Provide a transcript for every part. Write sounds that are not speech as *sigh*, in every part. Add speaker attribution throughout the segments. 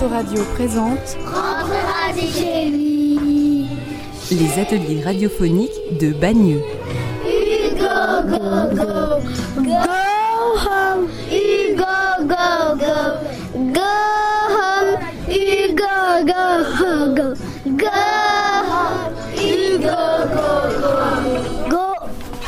Speaker 1: Autoradio présente les ateliers radiophoniques de Bagneux.
Speaker 2: Hugo, go, go, go home. Hugo, go, go, go home. Hugo, go, go, go home. Hugo, go, go, go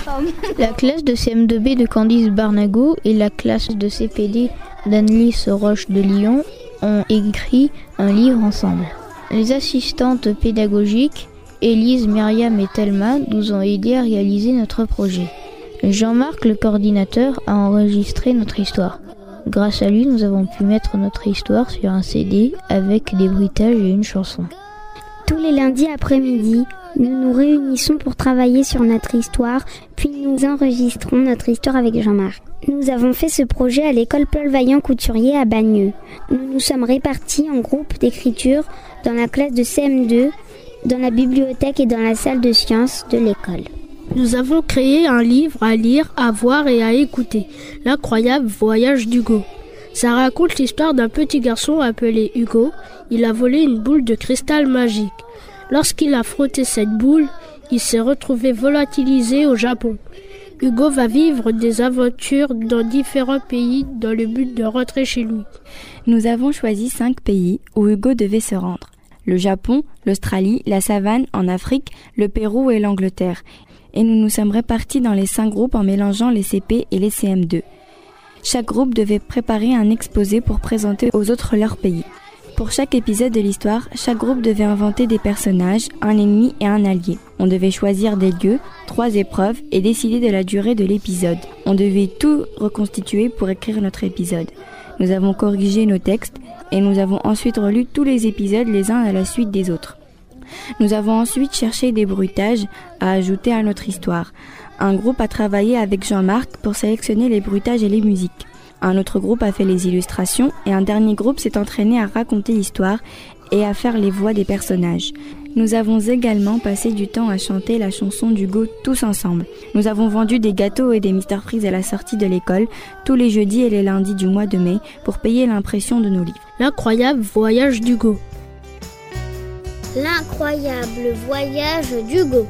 Speaker 2: home.
Speaker 3: La classe de CM2B de Candice Barnago et la classe de CPD d'Annelise Roche de Lyon ont écrit un livre ensemble. Les assistantes pédagogiques Élise, Myriam et Thelma nous ont aidés à réaliser notre projet. Jean-Marc, le coordinateur, a enregistré notre histoire. Grâce à lui, nous avons pu mettre notre histoire sur un CD avec des bruitages et une chanson.
Speaker 4: Tous les lundis après-midi, nous nous réunissons pour travailler sur notre histoire, puis nous enregistrons notre histoire avec Jean-Marc. Nous avons fait ce projet à l'école Paul Vaillant Couturier à Bagneux. Nous nous sommes répartis en groupes d'écriture dans la classe de CM2, dans la bibliothèque et dans la salle de sciences de l'école.
Speaker 5: Nous avons créé un livre à lire, à voir et à écouter, L'incroyable voyage d'Hugo. Ça raconte l'histoire d'un petit garçon appelé Hugo. Il a volé une boule de cristal magique. Lorsqu'il a frotté cette boule, il s'est retrouvé volatilisé au Japon. Hugo va vivre des aventures dans différents pays dans le but de rentrer chez lui.
Speaker 6: Nous avons choisi cinq pays où Hugo devait se rendre. Le Japon, l'Australie, la savane en Afrique, le Pérou et l'Angleterre. Et nous nous sommes répartis dans les cinq groupes en mélangeant les CP et les CM2. Chaque groupe devait préparer un exposé pour présenter aux autres leur pays. Pour chaque épisode de l'histoire, chaque groupe devait inventer des personnages, un ennemi et un allié. On devait choisir des lieux, trois épreuves et décider de la durée de l'épisode. On devait tout reconstituer pour écrire notre épisode. Nous avons corrigé nos textes et nous avons ensuite relu tous les épisodes les uns à la suite des autres. Nous avons ensuite cherché des bruitages à ajouter à notre histoire. Un groupe a travaillé avec Jean-Marc pour sélectionner les bruitages et les musiques. Un autre groupe a fait les illustrations et un dernier groupe s'est entraîné à raconter l'histoire et à faire les voix des personnages. Nous avons également passé du temps à chanter la chanson d'Hugo tous ensemble. Nous avons vendu des gâteaux et des Mister Freeze à la sortie de l'école tous les jeudis et les lundis du mois de mai pour payer l'impression de nos livres.
Speaker 5: L'incroyable voyage d'Hugo.
Speaker 2: L'incroyable voyage d'Hugo.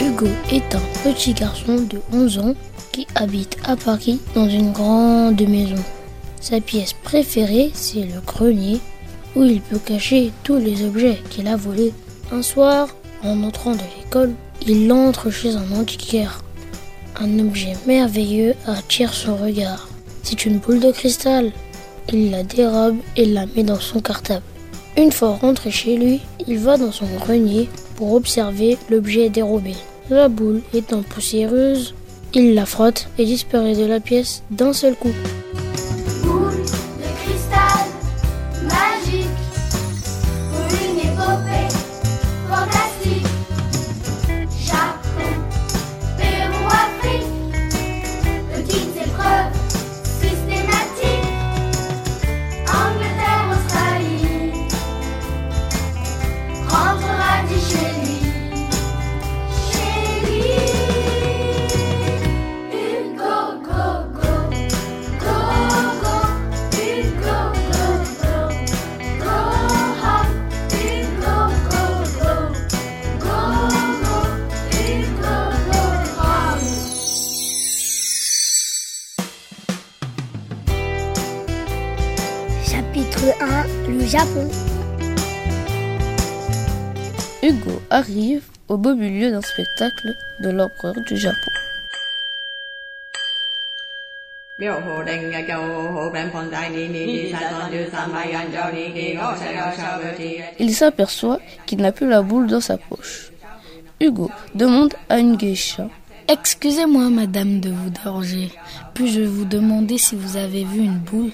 Speaker 7: Hugo est un petit garçon de 11 ans qui habite à Paris dans une grande maison. Sa pièce préférée, c'est le grenier où il peut cacher tous les objets qu'il a volés. Un soir, en entrant de l'école, il entre chez un antiquaire. Un objet merveilleux attire son regard. C'est une boule de cristal. Il la dérobe et la met dans son cartable. Une fois rentré chez lui, il va dans son grenier pour observer l'objet dérobé. La boule étant poussiéreuse, il la frotte et disparaît de la pièce d'un seul coup. Au beau milieu d'un spectacle de l'empereur du Japon. Il s'aperçoit qu'il n'a plus la boule dans sa poche. Hugo demande à une geisha
Speaker 8: Excusez-moi, madame, de vous déranger. Puis-je vous demander si vous avez vu une boule?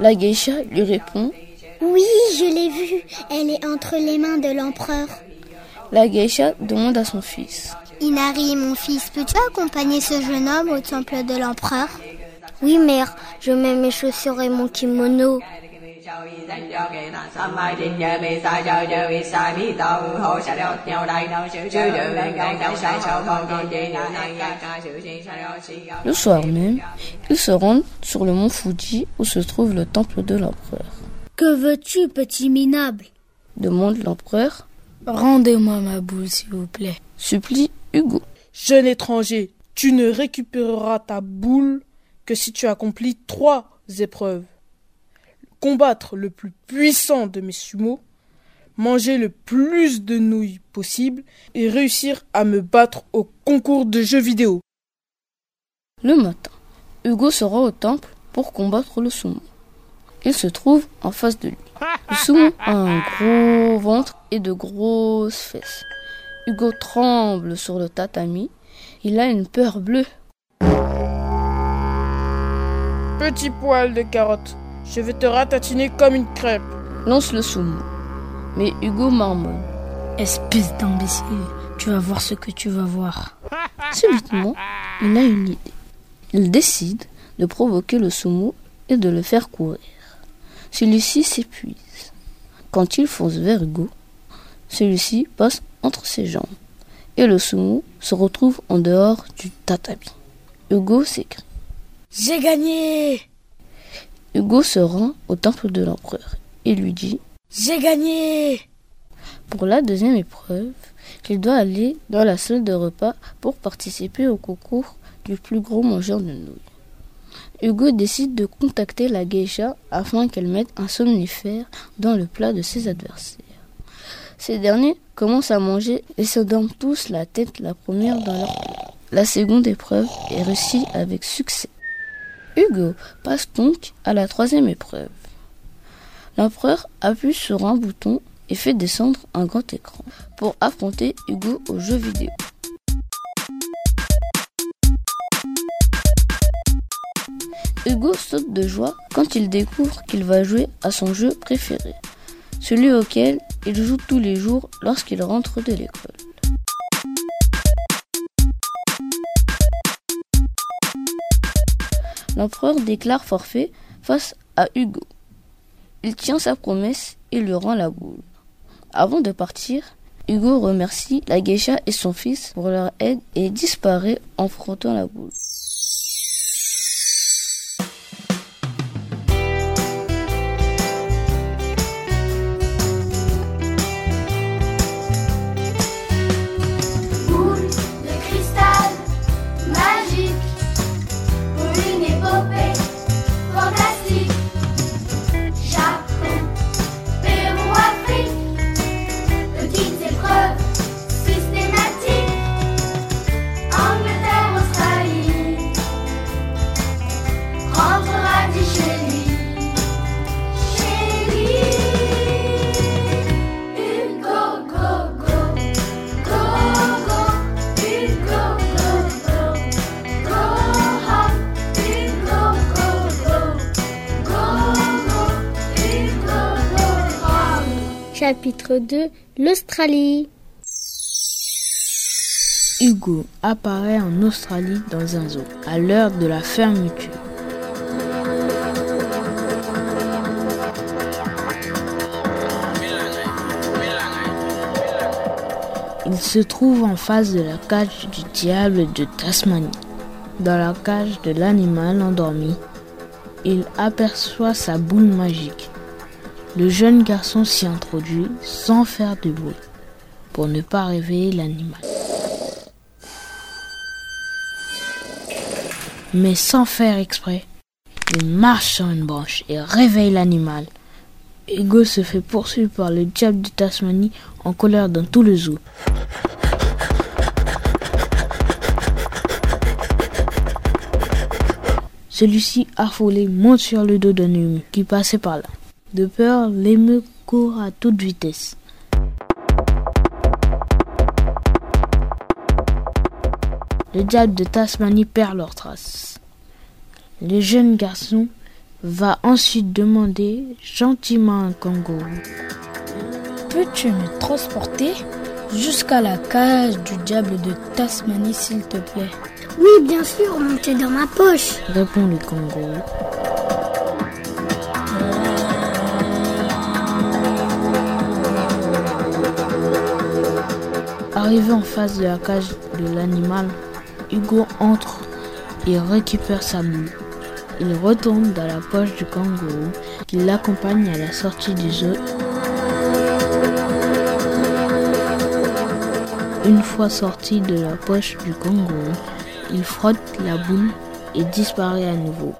Speaker 7: La geisha lui répond
Speaker 4: Oui, je l'ai vue. Elle est entre les mains de l'empereur.
Speaker 7: La geisha demande à son fils
Speaker 4: Inari, mon fils, peux-tu accompagner ce jeune homme au temple de l'empereur? Oui, mère, je mets mes chaussures et mon kimono.
Speaker 8: Le soir même, ils se rendent sur le mont Fuji où se trouve le temple de l'empereur.
Speaker 9: Que veux-tu, petit minable?
Speaker 8: Demande l'empereur.
Speaker 7: Rendez-moi ma boule, s'il vous plaît.
Speaker 8: Supplie Hugo.
Speaker 10: Jeune étranger, tu ne récupéreras ta boule que si tu accomplis trois épreuves. Combattre le plus puissant de mes sumo, manger le plus de nouilles possible et réussir à me battre au concours de jeux vidéo.
Speaker 8: Le matin, Hugo se rend au temple pour combattre le sumo. Il se trouve en face de lui. Le sumo a un gros ventre et de grosses fesses. Hugo tremble sur le tatami. Il a une peur bleue.
Speaker 10: Petit poil de carotte, je vais te ratatiner comme une crêpe.
Speaker 8: Lance le sumo. Mais Hugo marmonne.
Speaker 7: Espèce d'imbécile, tu vas voir ce que tu vas voir. *laughs*
Speaker 8: Subitement, il a une idée. Il décide de provoquer le sumo et de le faire courir. Celui-ci s'épuise. Quand il fonce vers Hugo, celui-ci passe entre ses jambes et le sumo se retrouve en dehors du tatami. Hugo s'écrie.
Speaker 9: J'ai gagné
Speaker 8: Hugo se rend au temple de l'empereur et lui dit
Speaker 9: J'ai gagné
Speaker 8: Pour la deuxième épreuve, il doit aller dans la salle de repas pour participer au concours du plus gros mangeur de nouilles. Hugo décide de contacter la geisha afin qu'elle mette un somnifère dans le plat de ses adversaires. Ces derniers commencent à manger et se dorment tous la tête la première dans leur plat. La seconde épreuve est réussie avec succès. Hugo passe donc à la troisième épreuve. L'empereur appuie sur un bouton et fait descendre un grand écran pour affronter Hugo au jeu vidéo. Hugo saute de joie quand il découvre qu'il va jouer à son jeu préféré, celui auquel il joue tous les jours lorsqu'il rentre de l'école. L'empereur déclare forfait face à Hugo. Il tient sa promesse et lui rend la boule. Avant de partir, Hugo remercie la geisha et son fils pour leur aide et disparaît en frottant la boule.
Speaker 11: Boule
Speaker 5: 2 L'Australie
Speaker 12: Hugo apparaît en Australie dans un zoo à l'heure de la fermeture. Il se trouve en face de la cage du diable de Tasmanie. Dans la cage de l'animal endormi, il aperçoit sa boule magique. Le jeune garçon s'y introduit sans faire de bruit pour ne pas réveiller l'animal. Mais sans faire exprès, il marche sur une branche et réveille l'animal. Hugo se fait poursuivre par le diable de Tasmanie en colère dans tout le zoo. Celui-ci, affolé, monte sur le dos d'un ému qui passait par là. De peur, l'émeu court à toute vitesse. Le diable de Tasmanie perd leurs traces. Le jeune garçon va ensuite demander gentiment à un kangourou.
Speaker 7: Peux-tu me transporter jusqu'à la cage du diable de Tasmanie, s'il te plaît?
Speaker 4: Oui, bien sûr, montez dans ma poche.
Speaker 12: Répond le kangourou. Arrivé en face de la cage de l'animal, Hugo entre et récupère sa boule. Il retourne dans la poche du kangourou qui l'accompagne à la sortie du zoo. Une fois sorti de la poche du kangourou, il frotte la boule et disparaît à nouveau.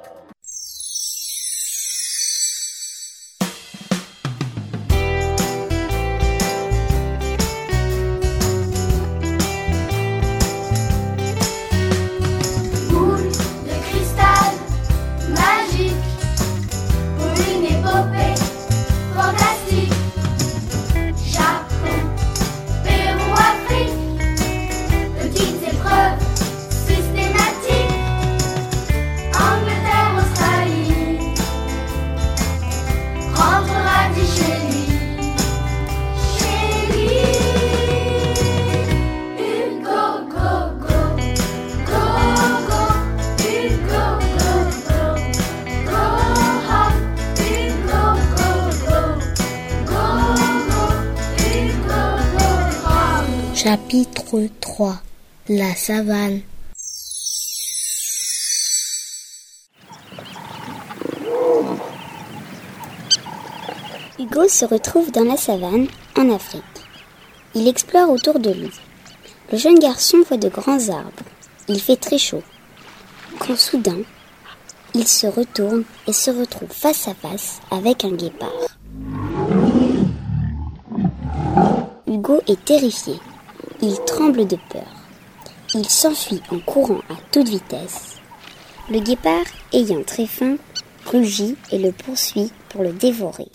Speaker 4: Hugo se retrouve dans la savane, en Afrique. Il explore autour de lui. Le jeune garçon voit de grands arbres. Il fait très chaud. Quand soudain, il se retourne et se retrouve face à face avec un guépard. Hugo est terrifié. Il tremble de peur. Il s'enfuit en courant à toute vitesse. Le guépard, ayant très faim, rugit et le poursuit pour le dévorer.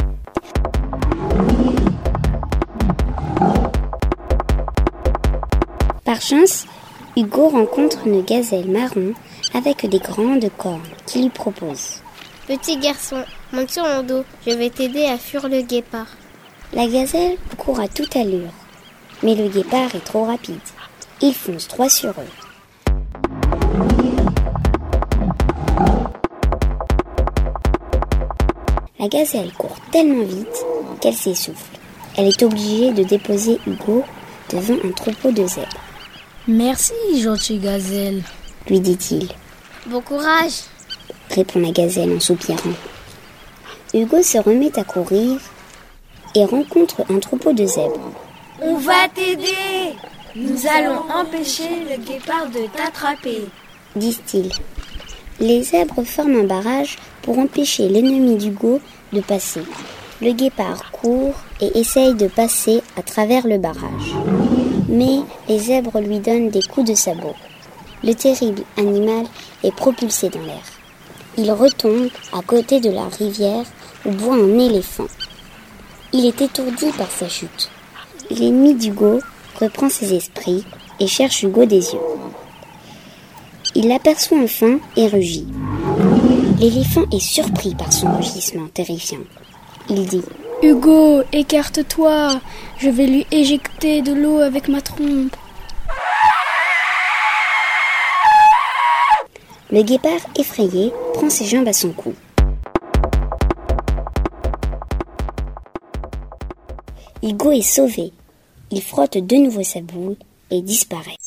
Speaker 4: Par chance, Hugo rencontre une gazelle marron avec des grandes cornes qui lui propose.
Speaker 13: Petit garçon, monte sur mon dos, je vais t'aider à fuir le guépard.
Speaker 4: La gazelle court à toute allure, mais le guépard est trop rapide. Il fonce droit sur eux. La gazelle court tellement vite qu'elle s'essouffle. Elle est obligée de déposer Hugo devant un troupeau de zèbres.
Speaker 7: Merci, gentille gazelle,
Speaker 4: lui dit-il.
Speaker 13: Bon courage
Speaker 4: répond la gazelle en soupirant. Hugo se remet à courir et rencontre un troupeau de zèbres.
Speaker 11: On va t'aider Nous allons empêcher le guépard de t'attraper.
Speaker 4: disent-ils. Les zèbres forment un barrage pour empêcher l'ennemi d'Hugo de passer. Le guépard court et essaye de passer à travers le barrage. Mais les zèbres lui donnent des coups de sabot. Le terrible animal est propulsé dans l'air. Il retombe à côté de la rivière où boit un éléphant. Il est étourdi par sa chute. L'ennemi d'Hugo reprend ses esprits et cherche Hugo des yeux. Il l'aperçoit enfin et rugit. L'éléphant est surpris par son rugissement terrifiant. Il dit
Speaker 5: Hugo, écarte-toi, je vais lui éjecter de l'eau avec ma trompe.
Speaker 4: Le guépard, effrayé, prend ses jambes à son cou. Hugo est sauvé. Il frotte de nouveau sa boule et disparaît.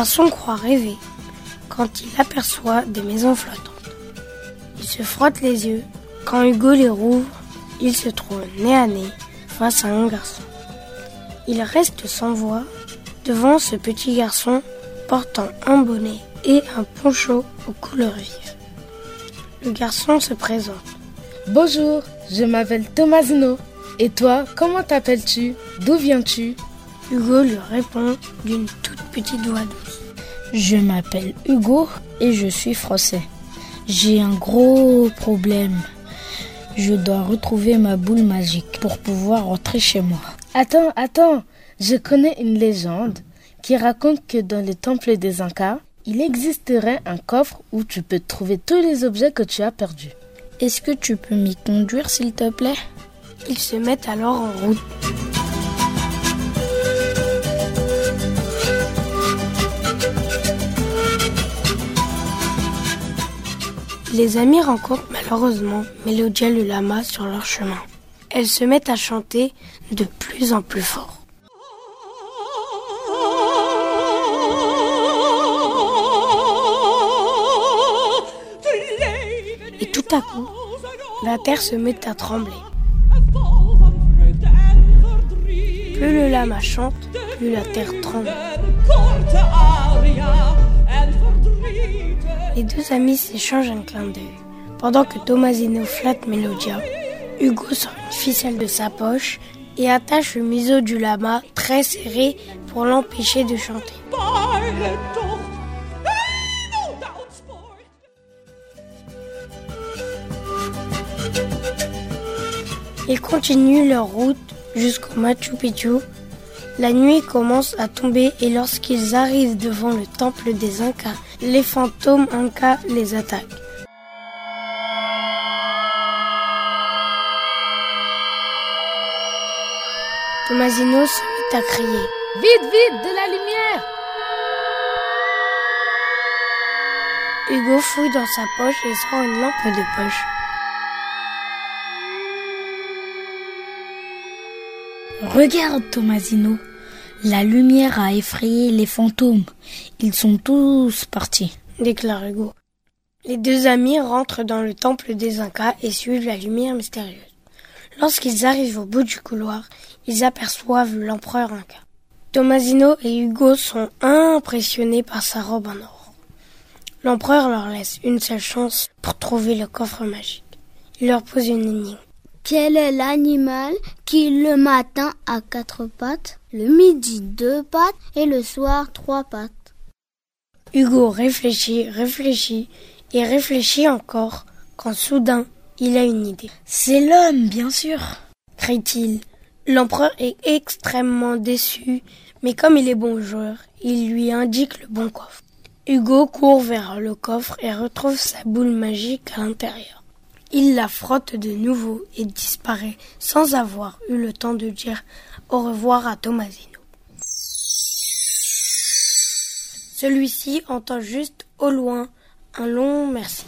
Speaker 9: Garçon croit rêver quand il aperçoit des maisons flottantes.
Speaker 14: Il se frotte les yeux. Quand Hugo les rouvre, il se trouve nez à nez face à un garçon. Il reste sans voix devant ce petit garçon portant un bonnet et un poncho aux couleurs vives. Le garçon se présente.
Speaker 12: Bonjour, je m'appelle Tomasino. Et toi, comment t'appelles-tu? D'où viens-tu?
Speaker 14: Hugo lui répond d'une toute petite voix douce.
Speaker 7: Je m'appelle Hugo et je suis français. J'ai un gros problème. Je dois retrouver ma boule magique pour pouvoir rentrer chez moi.
Speaker 12: Attends, attends. Je connais une légende qui raconte que dans le temple des Incas, il existerait un coffre où tu peux trouver tous les objets que tu as perdus.
Speaker 7: Est-ce que tu peux m'y conduire s'il te plaît?
Speaker 14: Ils se mettent alors en route. Les amis rencontrent malheureusement Mélodia le lama sur leur chemin. Elles se mettent à chanter de plus en plus fort. Et tout à coup, la terre se met à trembler. Plus le lama chante, plus la terre tremble. Les deux amis s'échangent un clin d'œil. Pendant que Tomasino flatte Melodia, Hugo sort une ficelle de sa poche et attache le museau du lama très serré pour l'empêcher de chanter. Ils continuent leur route jusqu'au Machu Picchu. La nuit commence à tomber et lorsqu'ils arrivent devant le temple des Incas, les fantômes Incas les attaquent. Tomasino se met à crier.
Speaker 12: Vite, vite, de la lumière
Speaker 14: Hugo fouille dans sa poche et sort une lampe de poche.
Speaker 7: Regarde, Tomasino. La lumière a effrayé les fantômes. Ils sont tous partis,
Speaker 14: déclare Hugo. Les deux amis rentrent dans le temple des Incas et suivent la lumière mystérieuse. Lorsqu'ils arrivent au bout du couloir, ils aperçoivent l'empereur Inca. Tomasino et Hugo sont impressionnés par sa robe en or. L'empereur leur laisse une seule chance pour trouver le coffre magique. Il leur pose une énigme.
Speaker 2: Quel est l'animal qui le matin a quatre pattes, le midi deux pattes et le soir trois pattes?
Speaker 14: Hugo réfléchit, réfléchit et réfléchit encore quand soudain il a une idée.
Speaker 7: C'est l'homme, bien sûr,
Speaker 14: crie-t-il. L'empereur est extrêmement déçu, mais comme il est bon joueur, il lui indique le bon coffre. Hugo court vers le coffre et retrouve sa boule magique à l'intérieur. Il la frotte de nouveau et disparaît sans avoir eu le temps de dire au revoir à Tomasino. Celui-ci entend juste au loin un long merci.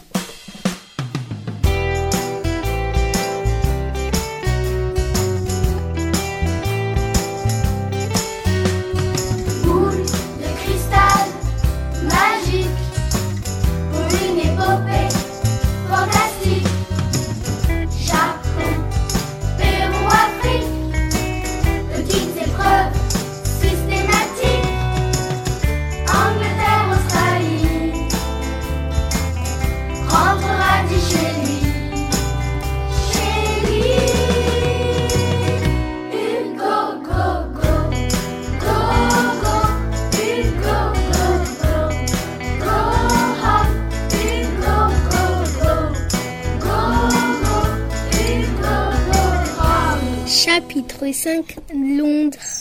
Speaker 5: Chapitre 5 Londres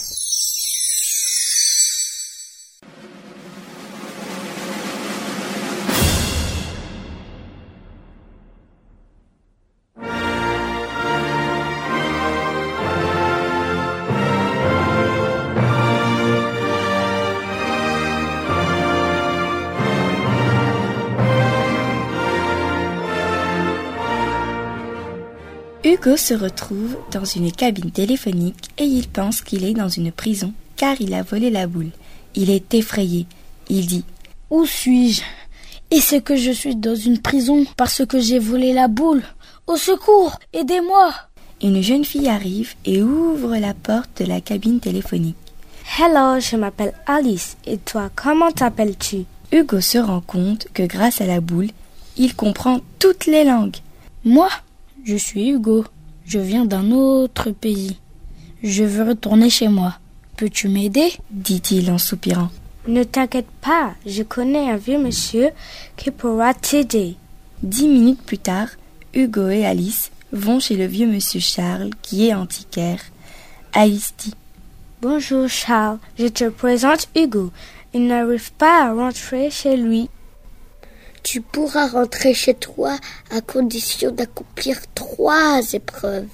Speaker 6: Hugo se retrouve dans une cabine téléphonique et il pense qu'il est dans une prison car il a volé la boule. Il est effrayé. Il dit
Speaker 7: Où suis-je? C'est que je suis dans une prison parce que j'ai volé la boule? Au secours, aidez-moi.
Speaker 6: Une jeune fille arrive et ouvre la porte de la cabine téléphonique.
Speaker 15: Hello, je m'appelle Alice. Et toi, comment t'appelles-tu?
Speaker 6: Hugo se rend compte que grâce à la boule, il comprend toutes les langues.
Speaker 7: Moi, je suis Hugo. Je viens d'un autre pays. Je veux retourner chez moi. Peux-tu m'aider?
Speaker 6: dit-il en soupirant.
Speaker 15: Ne t'inquiète pas, je connais un vieux monsieur qui pourra t'aider.
Speaker 6: Dix minutes plus tard, Hugo et Alice vont chez le vieux monsieur Charles qui est antiquaire. Alice dit
Speaker 15: Bonjour Charles, je te présente Hugo. Il n'arrive pas à rentrer chez lui.
Speaker 2: Tu pourras rentrer chez toi à condition d'accomplir trois épreuves,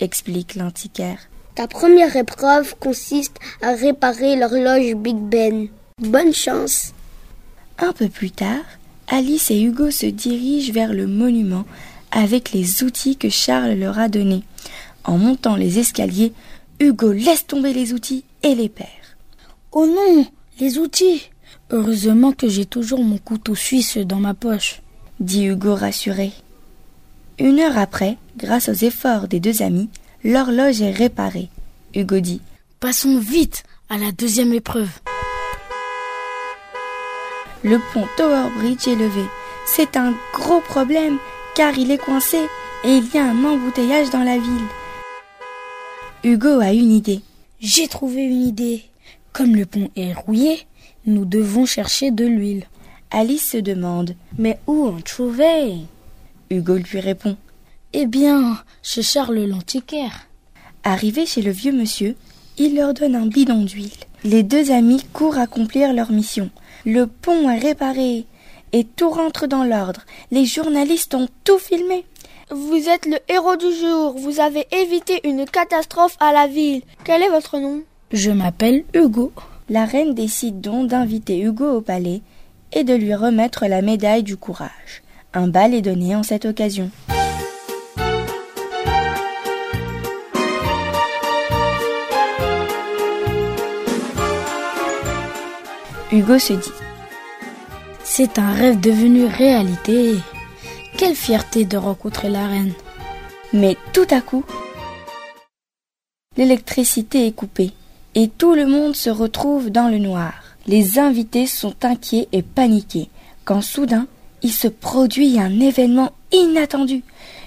Speaker 6: explique l'antiquaire.
Speaker 2: Ta première épreuve consiste à réparer l'horloge Big Ben. Bonne chance.
Speaker 6: Un peu plus tard, Alice et Hugo se dirigent vers le monument avec les outils que Charles leur a donnés. En montant les escaliers, Hugo laisse tomber les outils et les perd.
Speaker 7: Oh non, les outils Heureusement que j'ai toujours mon couteau suisse dans ma poche,
Speaker 6: dit Hugo rassuré. Une heure après, grâce aux efforts des deux amis, l'horloge est réparée. Hugo dit
Speaker 7: Passons vite à la deuxième épreuve.
Speaker 6: Le pont Tower Bridge est levé. C'est un gros problème car il est coincé et il y a un embouteillage dans la ville. Hugo a une idée.
Speaker 7: J'ai trouvé une idée. Comme le pont est rouillé, nous devons chercher de l'huile.
Speaker 6: Alice se demande
Speaker 15: Mais où en trouver?
Speaker 6: Hugo lui répond
Speaker 7: Eh bien, chez Charles l'antiquaire.
Speaker 6: Arrivé chez le vieux monsieur, il leur donne un bidon d'huile. Les deux amis courent accomplir leur mission. Le pont est réparé et tout rentre dans l'ordre. Les journalistes ont tout filmé.
Speaker 16: Vous êtes le héros du jour. Vous avez évité une catastrophe à la ville. Quel est votre nom?
Speaker 7: Je m'appelle Hugo.
Speaker 6: La reine décide donc d'inviter Hugo au palais et de lui remettre la médaille du courage. Un bal est donné en cette occasion. Hugo se dit
Speaker 7: C'est un rêve devenu réalité. Quelle fierté de rencontrer la reine.
Speaker 6: Mais tout à coup, l'électricité est coupée et tout le monde se retrouve dans le noir. Les invités sont inquiets et paniqués quand soudain il se produit un événement inattendu.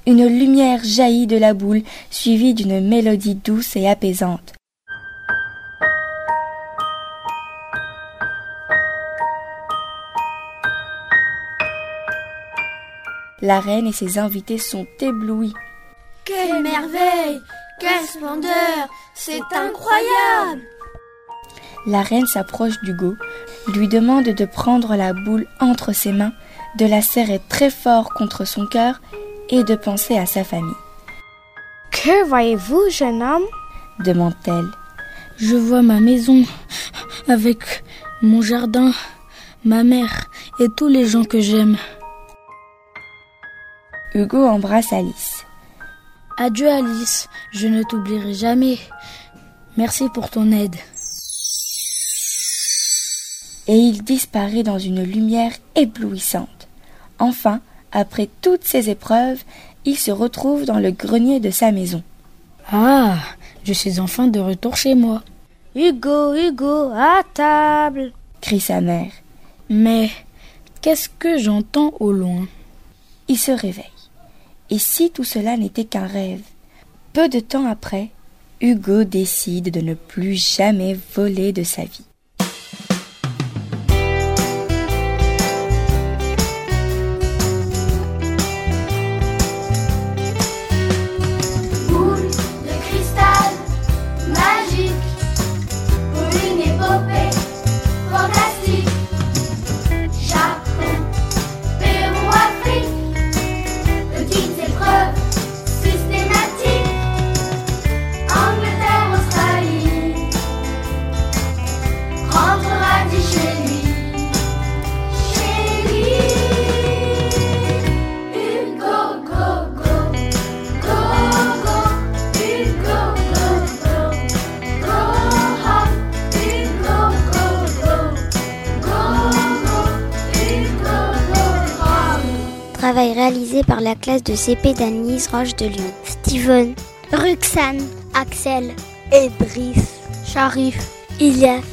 Speaker 6: Une lumière jaillit de la boule suivie d'une mélodie douce et apaisante. La reine et ses invités sont éblouis.
Speaker 11: Quelle merveille Quelle splendeur C'est incroyable
Speaker 6: La reine s'approche d'Hugo, lui demande de prendre la boule entre ses mains, de la serrer très fort contre son cœur et de penser à sa famille.
Speaker 15: Que voyez-vous, jeune homme?
Speaker 6: demande-t-elle.
Speaker 7: Je vois ma maison avec mon jardin, ma mère et tous les gens que j'aime.
Speaker 6: Hugo embrasse Alice.
Speaker 7: Adieu Alice, je ne t'oublierai jamais. Merci pour ton aide.
Speaker 6: Et il disparaît dans une lumière éblouissante. Enfin, après toutes ces épreuves, il se retrouve dans le grenier de sa maison.
Speaker 7: Ah, je suis enfin de retour chez moi.
Speaker 15: Hugo, Hugo, à table
Speaker 6: crie sa mère.
Speaker 7: Mais qu'est-ce que j'entends au loin?
Speaker 6: Il se réveille. Et si tout cela n'était qu'un rêve? Peu de temps après, Hugo décide de ne plus jamais voler de sa vie.
Speaker 2: De CP d'Anise Roche de Lyon.
Speaker 17: Steven, Ruxane, Axel,
Speaker 16: Edris, Sharif,
Speaker 17: Ilias,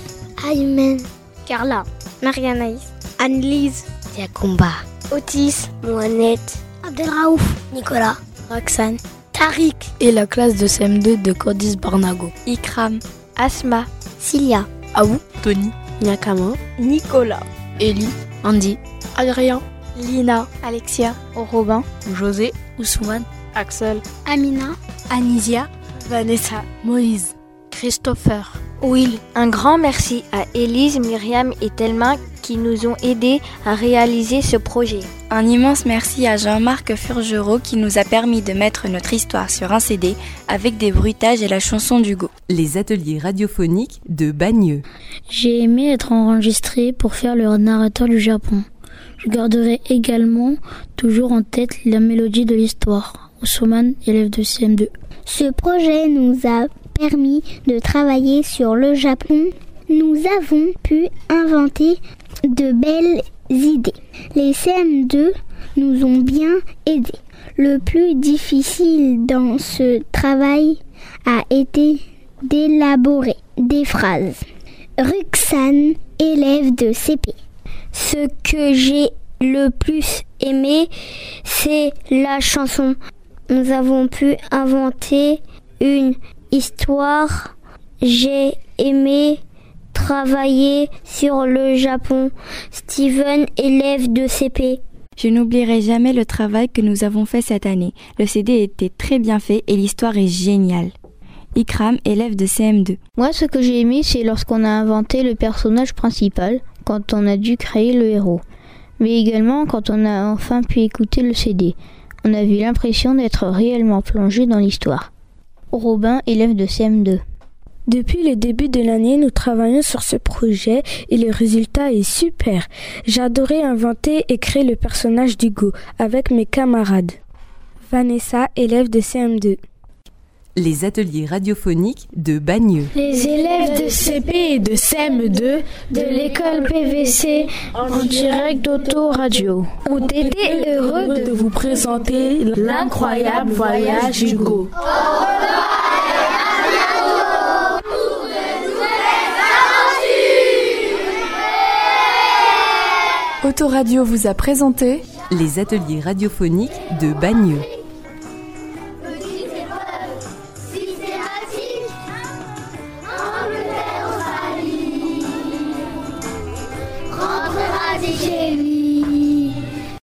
Speaker 2: Aymen,
Speaker 17: Carla,
Speaker 16: Marianaïs, Annelise,
Speaker 18: Yakumba,
Speaker 16: Otis,
Speaker 17: Mohamed,
Speaker 2: Abdelraouf,
Speaker 17: Nicolas,
Speaker 16: Roxane,
Speaker 17: Tariq
Speaker 7: et la classe de CM2 de Cordis Barnago.
Speaker 6: Ikram,
Speaker 16: Asma,
Speaker 2: Cilia,
Speaker 7: Aou,
Speaker 19: Tony,
Speaker 20: Nyakama,
Speaker 16: Nicolas,
Speaker 7: Eli, Andy,
Speaker 16: Adrien,
Speaker 21: Lina,
Speaker 16: Alexia,
Speaker 21: Robin,
Speaker 20: José,
Speaker 7: Ousmane,
Speaker 19: Axel,
Speaker 2: Amina,
Speaker 16: Anisia, Vanessa,
Speaker 7: Moïse, Christopher,
Speaker 16: Will. Un grand merci à Élise, Myriam et Thelma qui nous ont aidés à réaliser ce projet.
Speaker 6: Un immense merci à Jean-Marc Furgerot qui nous a permis de mettre notre histoire sur un CD avec des bruitages et la chanson d'Hugo.
Speaker 1: Les ateliers radiophoniques de Bagneux.
Speaker 3: J'ai aimé être enregistré pour faire le narrateur du Japon. Je garderai également toujours en tête la mélodie de l'histoire. Ousmane, élève de CM2.
Speaker 2: Ce projet nous a permis de travailler sur le Japon. Nous avons pu inventer de belles idées. Les CM2 nous ont bien aidés. Le plus difficile dans ce travail a été d'élaborer des phrases. Ruxane, élève de CP. Ce que j'ai le plus aimé, c'est la chanson. Nous avons pu inventer une histoire. J'ai aimé travailler sur le Japon. Steven, élève de CP.
Speaker 6: Je n'oublierai jamais le travail que nous avons fait cette année. Le CD était très bien fait et l'histoire est géniale. Ikram, élève de CM2.
Speaker 3: Moi, ce que j'ai aimé, c'est lorsqu'on a inventé le personnage principal, quand on a dû créer le héros. Mais également quand on a enfin pu écouter le CD. On a eu l'impression d'être réellement plongé dans l'histoire. Robin, élève de CM2.
Speaker 15: Depuis le début de l'année, nous travaillons sur ce projet et le résultat est super. J'adorais inventer et créer le personnage d'Hugo avec mes camarades. Vanessa, élève de CM2.
Speaker 1: Les ateliers radiophoniques de Bagneux.
Speaker 15: Les élèves de CP et de CM2 de l'école PVC en direct d'Auto-Radio ont été heureux de vous présenter l'incroyable voyage Hugo.
Speaker 22: Autoradio vous a présenté
Speaker 1: les ateliers radiophoniques de Bagneux.